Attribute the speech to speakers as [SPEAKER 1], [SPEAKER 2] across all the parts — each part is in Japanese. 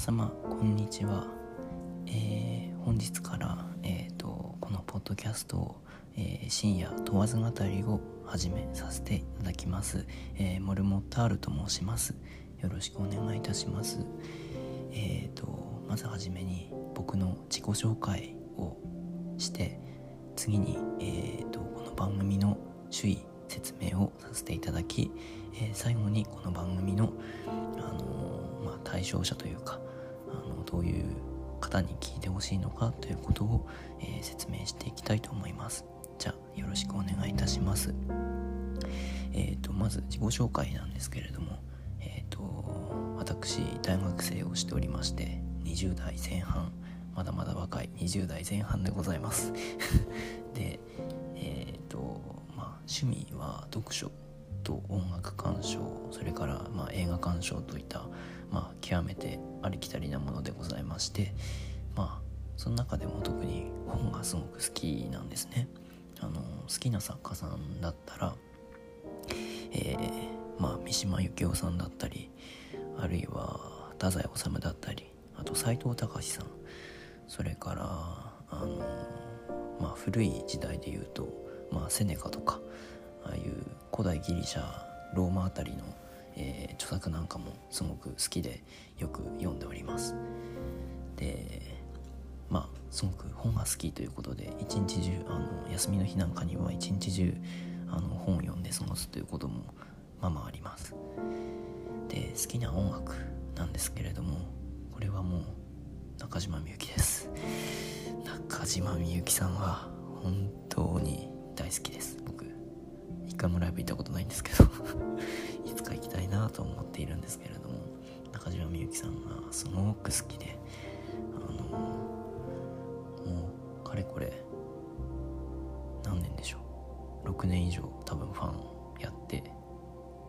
[SPEAKER 1] 様こんにちは、えー、本日から、えーと、このポッドキャストを、えー、深夜問わず語りを始めさせていただきます、えー、モルモッタールと申します。よろしくお願いいたします。えーとまずはじめに僕の自己紹介をして次に、えーと、この番組の首位説明をさせていただき、えー、最後にこの番組の、あのー、まあ、対象者というか、どういう方に聞いてほしいのかということを、えー、説明していきたいと思います。じゃあよろしくお願いいたします。えーと、まず自己紹介なんですけれどもえっ、ー、と私大学生をしておりまして20代前半まだまだ若い20代前半でございます。でえっ、ー、とまあ趣味は読書と音楽鑑賞それからまあ映画鑑賞といったまあ極めてありきたりなものでございましてまあその中でも特に本がすごく好きなんですね。あの好きな作家さんだったらえー、まあ三島由紀夫さんだったりあるいは太宰治だったりあと斎藤隆さん。それからあの、まあ、古い時代で言うと、まあ、セネカとかああいう古代ギリシャローマあたりの、えー、著作なんかもすごく好きでよく読んでおります。でまあすごく本が好きということで一日中あの休みの日なんかには一日中あの本を読んで過ごすということもまあまああります。で好きな音楽なんですけれどもこれはもう中島みゆきです。中島みゆきさんは本当に大好きです。回もライブ行ったことないんですけど いつか行きたいなと思っているんですけれども中島みゆきさんがすごく好きであのもうかれこれ何年でしょう？6年以上多分ファンをやって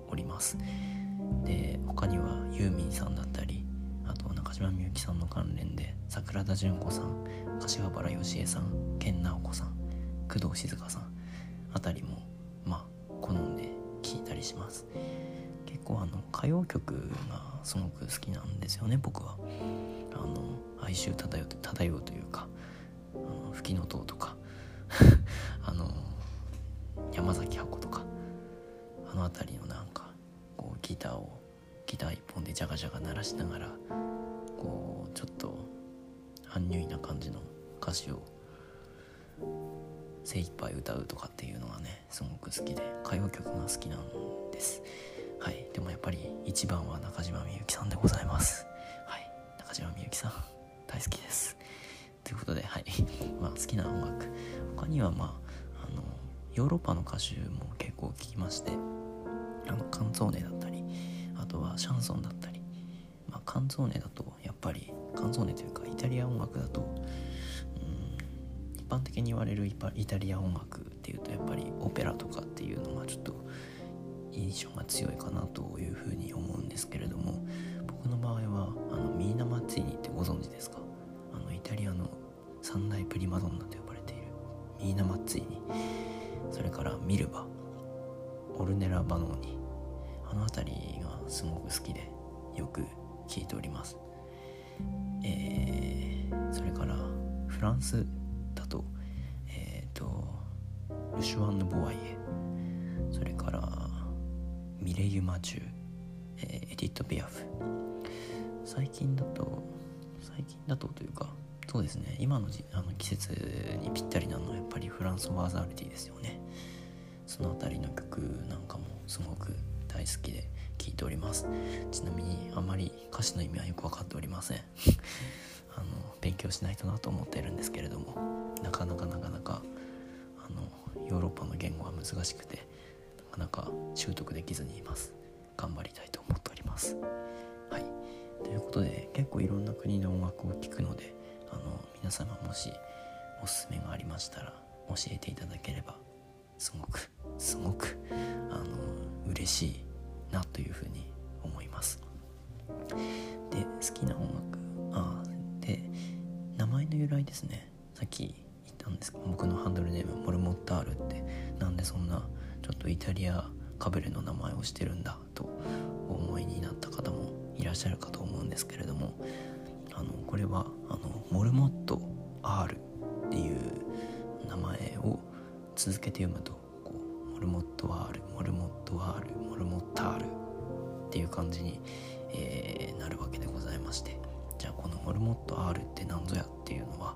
[SPEAKER 1] おります。で他にはユーミンさんだったりあと中島みゆきさんの関連で桜田淳子さん柏原芳恵さん健直子さん工藤静香さんあたりもします。結構あの歌謡曲がすごく好きなんですよね僕は。あの哀愁漂う漂うというかあの吹きの塔とか あの山崎箱とかあの辺りのなんかこうギターをギター一本でジャガジャガ鳴らしながらこうちょっとアンニュイな感じの歌詞を精一杯歌うとかっていうのはねすごく好きで歌謡曲が好きなんです。はい。でもやっぱり一番は中島みゆきさんでございます。はい。中島みゆきさん大好きです。ということではい。まあ好きな音楽。他にはまああのヨーロッパの歌手も結構聴きましてあのカンツォーネだったりあとはシャンソンだったり。まあ、カンゾーネだとやっぱりカンゾーネというかイタリア音楽だとうん一般的に言われるイタリア音楽っていうとやっぱりオペラとかっていうのがちょっと印象が強いかなというふうに思うんですけれども僕の場合はあのミーナ・マッツィーニってご存知ですか？あのイタリアの三大プリマドンナと呼ばれている。ミーナ・マッツィーニ。それからミルバ。オルネラ・バノーニ。あの辺りがすごく好きでよく聞いております、えー、それからフランスだとえっ、ー、とルシュワンヌ・ボワイエ。それからミレユ・マチュ、えー、エディット・ピアフ。最近だと最近だとというかそうですね今のじあの季節にぴったりなのはやっぱりフランス・ワーザールティですよね。その辺りの曲なんかもすごく大好きで聞いております。ちなみにあまり歌詞の意味はよく分かっておりません。あの勉強しないとなと思っているんですけれどもなかなかなかなかあのヨーロッパの言語は難しくてなかなか習得できずにいます。頑張りたいと思っております。はい。ということで結構いろんな国の音楽を聴くのであの皆様もしおすすめがありましたら教えていただければすごくすごくあの嬉しいなというふうに思います。で好きな音楽あで名前の由来ですね。さっき言ったんですけど僕のハンドルネームモルモッタールってなんでそんなちょっとイタリアかぶれの名前をしてるんだとお思いになった方もいらっしゃるかと思うんですけれどもあのこれはあのモルモット R っていう名前を続けて読むとこうモルモット R モルモット R モルモッタールっていう感じに、えー、なるわけでございましてじゃあこのモルモット R って何ぞやっていうのは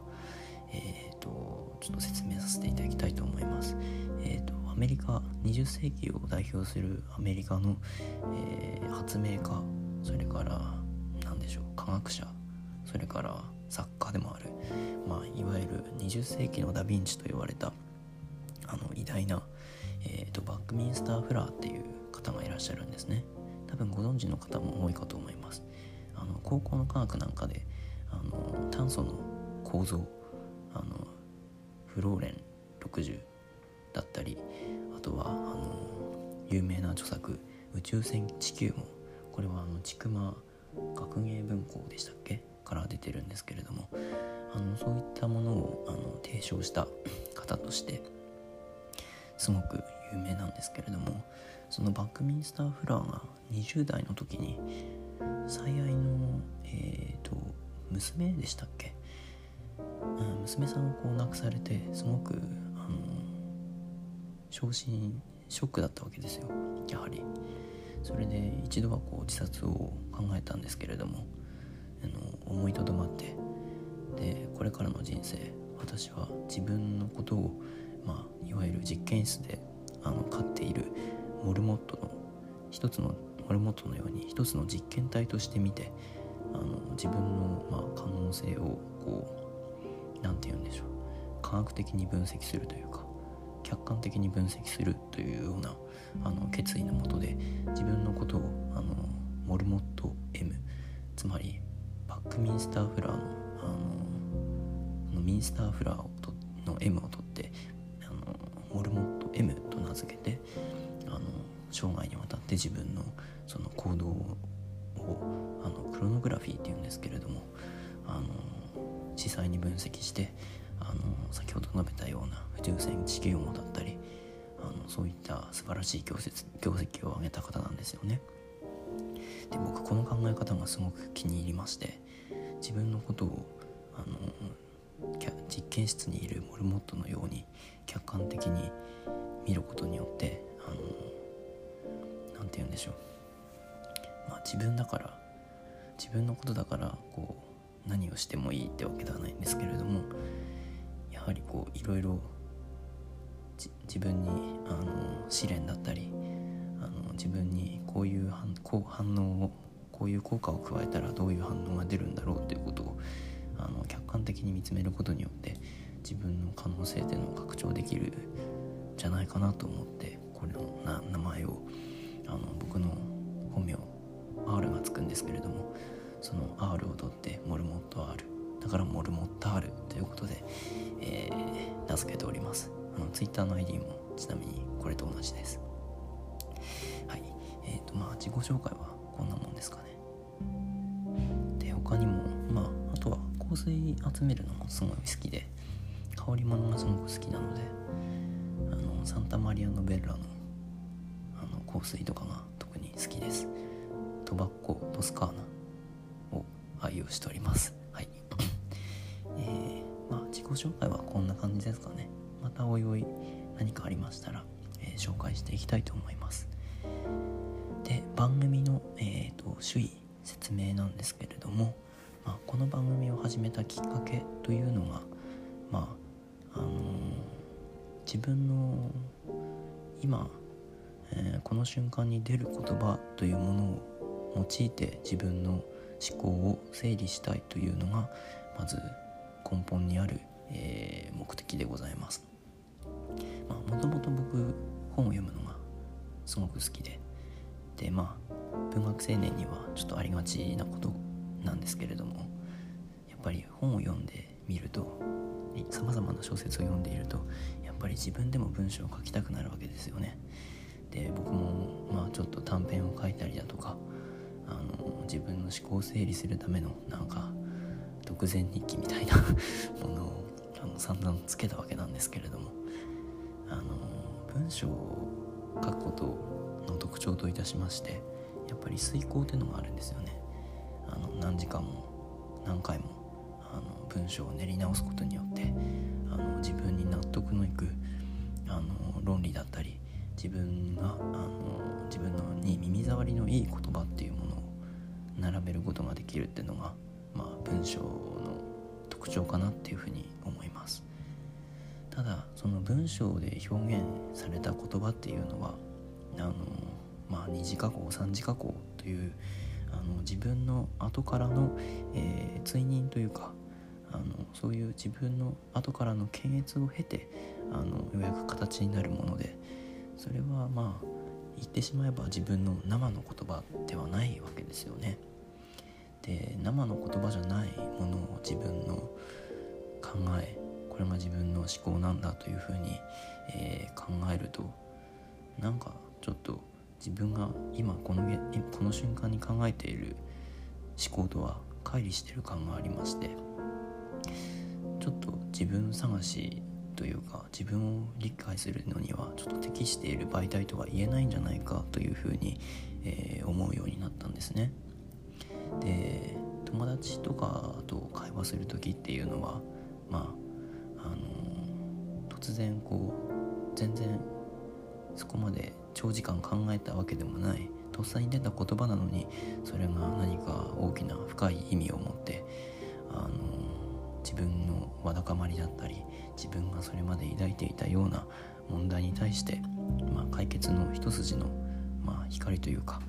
[SPEAKER 1] えっ、ー、とちょっと説明させていただきたいと思います。えーと、アメリカ20世紀を代表するアメリカの、えー、発明家それから何でしょう科学者それから作家でもある、まあ、いわゆる20世紀のダ・ヴィンチと言われたあの偉大な、えーと、バックミンスター・フラーっていう方がいらっしゃるんですね。多分ご存知の方も多いかと思います。あの高校の科学なんかであの炭素の構造あのフローレン60だったりあとはあの有名な著作「宇宙船地球も」これはあの千曲学芸文庫でしたっけ？から出てるんですけれどもあのそういったものをあの提唱した 方としてすごく有名なんですけれどもそのバックミンスター・フラーが20代の時に最愛の、えーと、娘でしたっけ、娘さんをこう亡くされてすごく昇進ショックだったわけですよ。やはり。それで一度はこう自殺を考えたんですけれどもあの思いとどまってでこれからの人生私は自分のことを、まあ、いわゆる実験室であの飼っているモルモットの一つのモルモットのように一つの実験体として見てあの自分の、まあ、可能性をこう何て言うんでしょう。科学的に分析するというか客観的に分析するというようなあの決意のもとで自分のことをあのモルモット M つまりバックミンスターフラーのあのミンスターフラーをとの M を取ってあのモルモット M と名付けてあの生涯にわたって自分のその行動をあのクロノグラフィーっていうんですけれどもあの司細に分析してあの先ほど述べたような宇宙船地球網だったりあのそういった素晴らしい業績業績を上げた方なんですよね。で僕この考え方がすごく気に入りまして自分のことをあの実験室にいるモルモットのように客観的に見ることによってあの何て言うんでしょう、まあ、自分だから自分のことだからこう何をしてもいいってわけではないんですけれどもはりこういろいろ自分にあの試練だったりあの自分にこういう反こう反応をこういう効果を加えたらどういう反応が出るんだろうっていうことをあの客観的に見つめることによって自分の可能性っていうのを拡張できるんじゃないかなと思ってこれのな名前をあの僕の本名 R がつくんですけれどもその R を取ってモルモット R だからモルモット R ということで、えー、名付けております。あの Twitter の ID もちなみにこれと同じです。はい。えっ、ー、とまあ自己紹介はこんなもんですかね。で他にもまああとは香水集めるのもすごい好きで香り物がすごく好きなのであのサンタマリアノベッラのあの香水とかが特に好きです。トバッコトスカーナを愛用しております。えー、まあ自己紹介はこんな感じですかね。またおいおい何かありましたら、えー、紹介していきたいと思います。で番組の、えーと、主意説明なんですけれども、まあ、この番組を始めたきっかけというのがまああのー、自分の今、えー、この瞬間に出る言葉というものを用いて自分の思考を整理したいというのがまず根本にある、えー、目的でございます。まあもともと僕本を読むのがすごく好きででまあ文学青年にはちょっとありがちなことなんですけれどもやっぱり本を読んでみるとさまざまな小説を読んでいるとやっぱり自分でも文章を書きたくなるわけですよね。で僕もまあちょっと短編を書いたりだとかあの自分の思考を整理するためのなんか独善日記みたいな ものをあの散々つけたわけなんですけれども。あの文章を書くことの特徴といたしましてやっぱり遂行っていうのがあるんですよね。あの何時間も何回もあの文章を練り直すことによってあの自分に納得のいくあの論理だったり自分があの自分のに耳障りのいい言葉っていうものを並べることができるっていうのが、文章の特徴かなっていうふうに思いますただその文章で表現された言葉っていうのはあの、まあ、二次加工三次加工というあの自分の後からの、えー、追認というかあのそういう自分の後からの検閲を経てあのようやく形になるものでそれはまあ言ってしまえば自分の生の言葉ではないわけですよね。で生の言葉じゃないものを自分の考えこれが自分の思考なんだというふうに、えー、考えるとなんかちょっと自分が今このこの瞬間に考えている思考とは乖離してる感がありましてちょっと自分探しというか自分を理解するのにはちょっと適している媒体とは言えないんじゃないかというふうに、えー、思うようになったんですね。で友達とかと会話する時っていうのはまああの、突然こう全然そこまで長時間考えたわけでもないとっさに出た言葉なのにそれが何か大きな深い意味を持ってあの自分のわだかまりだったり自分がそれまで抱いていたような問題に対して、まあ、解決の一筋の、まあ、光というか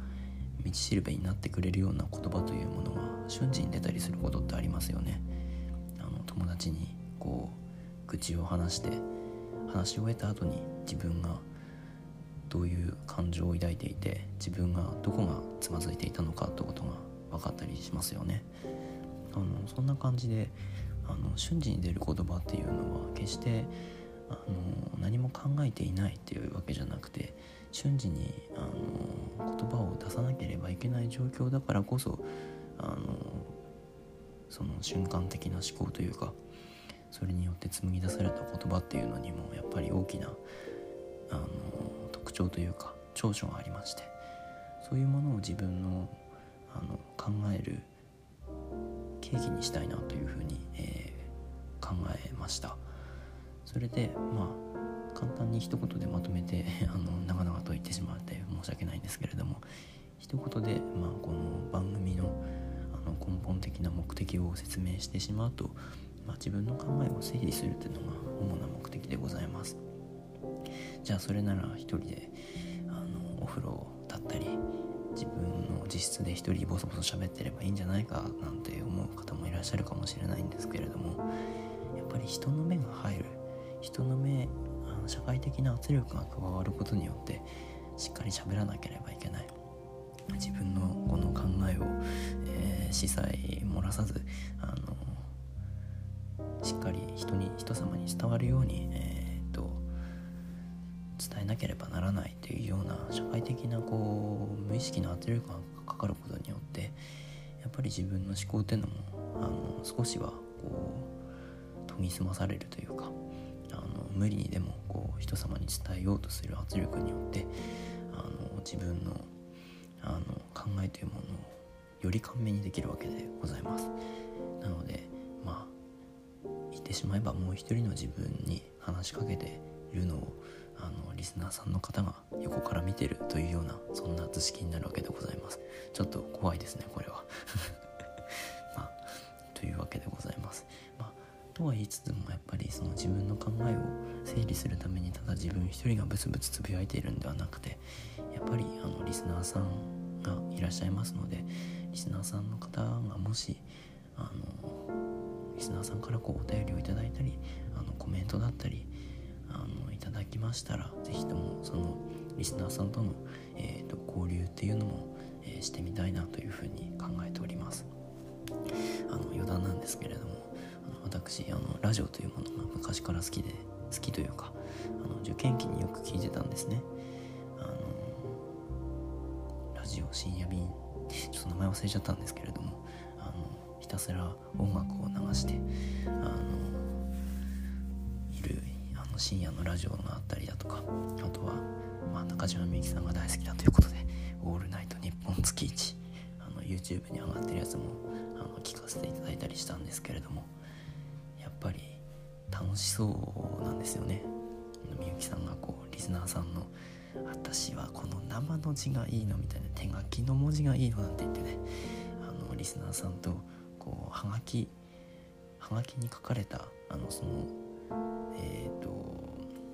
[SPEAKER 1] 道しるべになってくれるような言葉というものが瞬時に出たりすることってありますよね。あの友達にこう愚痴を話して話し終えた後に自分がどういう感情を抱いていて自分がどこがつまずいていたのかってことが分かったりしますよね。あのそんな感じであの瞬時に出る言葉っていうのは決してあの何も考えていないっていうわけじゃなくて瞬時にあの言葉を出さなければいけない状況だからこそあのその瞬間的な思考というかそれによって紡ぎ出された言葉っていうのにもやっぱり大きなあの特徴というか長所がありましてそういうものを自分のあの考える契機にしたいなというふうに、えー、考えました。それでまあ簡単に一言でまとめて あの長々と言ってしまって申し訳ないんですけれども一言で、まあ、この番組のあの根本的な目的を説明してしまうと、まあ、自分の考えを整理するというのが主な目的でございます。じゃあそれなら一人であのお風呂だったり自分の自室で一人ボソボソ喋ってればいいんじゃないかなんて思う方もいらっしゃるかもしれないんですけれどもやっぱり人の目が入る。人の目の社会的な圧力が加わることによってしっかり喋らなければいけない。自分のこの考えを、えー、司祭漏らさずあのしっかり人に人様に伝わるように、えー、っと伝えなければならない。というような社会的なこう無意識の圧力がかかることによってやっぱり自分の思考っていうのもあの少しはこう研ぎ澄まされるというか無理にでもこう人様に伝えようとする圧力によってあの自分のあの考えというものをより簡明にできるわけでございます。なのでまあ言ってしまえばもう一人の自分に話しかけているのをあのリスナーさんの方が横から見てるというようなそんな図式になるわけでございます。ちょっと怖いですねこれは。まあというわけでとは言いつつもやっぱりその自分の考えを整理するためにただ自分一人がブツブツつぶやいているんではなくてやっぱりあのリスナーさんがいらっしゃいますのでリスナーさんの方がもしあのリスナーさんからこうお便りをいただいたりあのコメントだったりあのいただきましたら是非ともそのリスナーさんとの、えーと、交流っていうのも、えー、してみたいなというふうに考えております。あの余談なんですけれども。私あのラジオというものが昔から好きで好きというかあの受験期によく聞いてたんですね。あのラジオ深夜便ちょっと名前忘れちゃったんですけれどもあのひたすら音楽を流してあのいるあの深夜のラジオがあったりだとかあとは、まあ、中島みゆきさんが大好きだということで「オールナイトニッポン月一」あの YouTube に上がってるやつもあの聞かせていただいたりしたんですけれども楽しそうなんですよね。みゆきさんがこうリスナーさんの「私はこの生の字がいいの」みたいな手書きの文字がいいのなんて言ってね。あのリスナーさんとこうはがきはがきに書かれたあのそのえっ、ー、と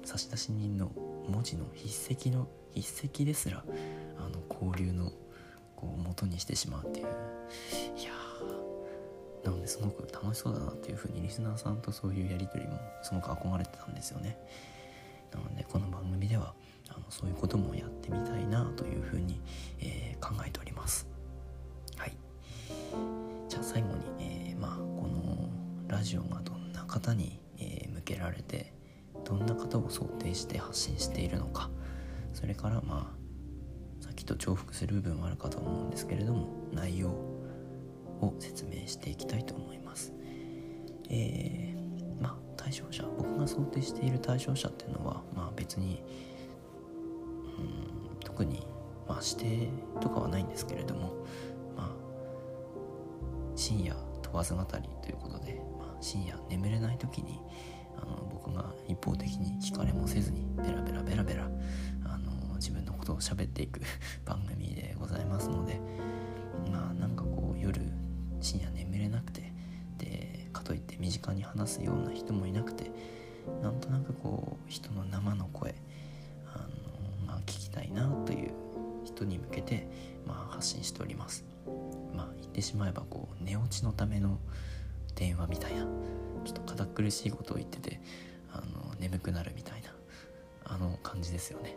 [SPEAKER 1] 差出人の文字の筆跡の筆跡ですらあの交流のこう元にしてしまうっていう。なのですごく楽しそうだなっていうふうにリスナーさんとそういうやり取りもすごく憧れてたんですよね。なのでこの番組ではあのそういうこともやってみたいなというふうに、えー、考えております。はい。じゃあ最後に、えー、まあこのラジオがどんな方に、えー、向けられてどんな方を想定して発信しているのか。それからまあさっきと重複する部分もあるかと思うんですけれども内容を説明していきたいと思います。えー、まあ対象者僕が想定している対象者っていうのはまあ別にうん特にまあ指定とかはないんですけれどもまあ深夜問わず語りということで、まあ、深夜眠れない時にあの僕が一方的に聞かれもせずにベラベラベラベラあの自分のことを喋っていく 番組でございますのでまあなんかこう夜深夜眠れなくてでかといって身近に話すような人もいなくてなんとなくこう人の生の声あの、まあ、聞きたいなという人に向けて、まあ、発信しております。まあ言ってしまえばこう寝落ちのための電話みたいなちょっと堅苦しいことを言っててあの眠くなるみたいなあの感じですよね。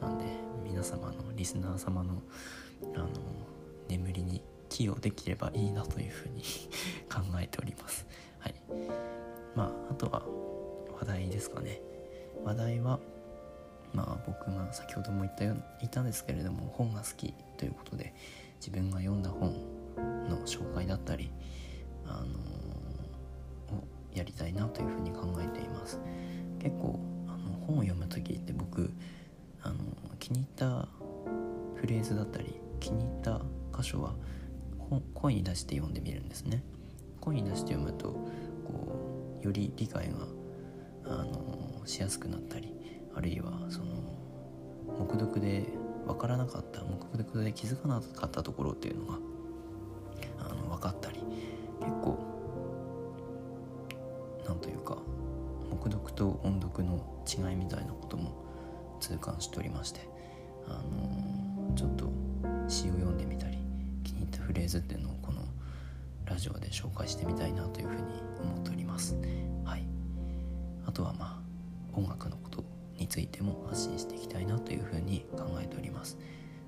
[SPEAKER 1] なんで皆様のリスナー様のあの眠りに寄与できればいいなというふうに 考えております。はい。まああとは話題ですかね。話題はまあ僕が先ほども言ったよ言ったんですけれども本が好きということで自分が読んだ本の紹介だったりあのをやりたいなというふうに考えています。結構あの本を読む時って僕あの気に入ったフレーズだったり気に入った箇所は声に出して読んでみるんですね。声に出して読むとこうより理解があのしやすくなったりあるいはその目読で分からなかった目読で気づかなかったところっていうのがあの分かったり結構なんというか目読と音読の違いみたいなことも痛感しておりましてあのちょっと詩を読んでみたりフレーズっていうのをこのラジオで紹介してみたいなというふうに思っております。はい。あとはまあ音楽のことについても発信していきたいなというふうに考えております。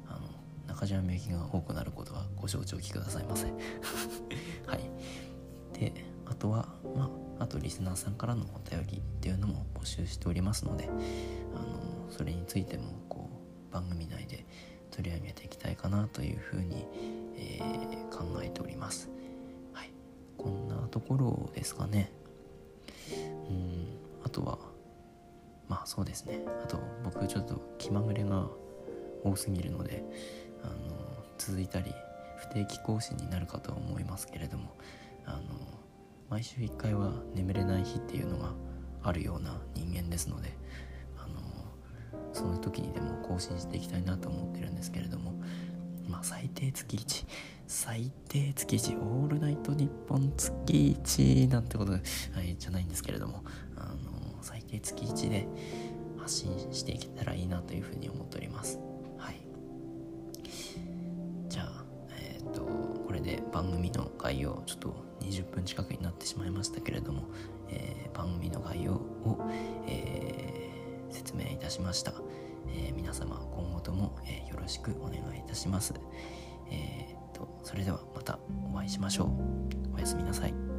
[SPEAKER 1] あの中島みゆきが多くなることはご承知おきくださいませ。はい。であとはまああとリスナーさんからのお便りっていうのも募集しておりますのであのそれについてもこう番組内で取り上げていきたいかなというふうにえー、考えております。はい、こんなところですかね。うんあとはまあそうですねあと僕ちょっと気まぐれが多すぎるのであの続いたり不定期更新になるかとは思いますけれどもあの毎週1回は眠れない日っていうのがあるような人間ですのでその時にでも更新していきたいなと思ってるんですけれどもまあ最低月1最低月1オールナイト日本月1なんてこと、はい、じゃないんですけれどもあの最低月1で発信していけたらいいなというふうに思っております。はい。じゃあえっ、ー、とこれで番組の概要ちょっと20分近くになってしまいましたけれども、えー、番組の概要を、えー、説明いたしましたえー、皆様今後とも、えー、よろしくお願いいたします。えー、とそれではまたお会いしましょう。おやすみなさい。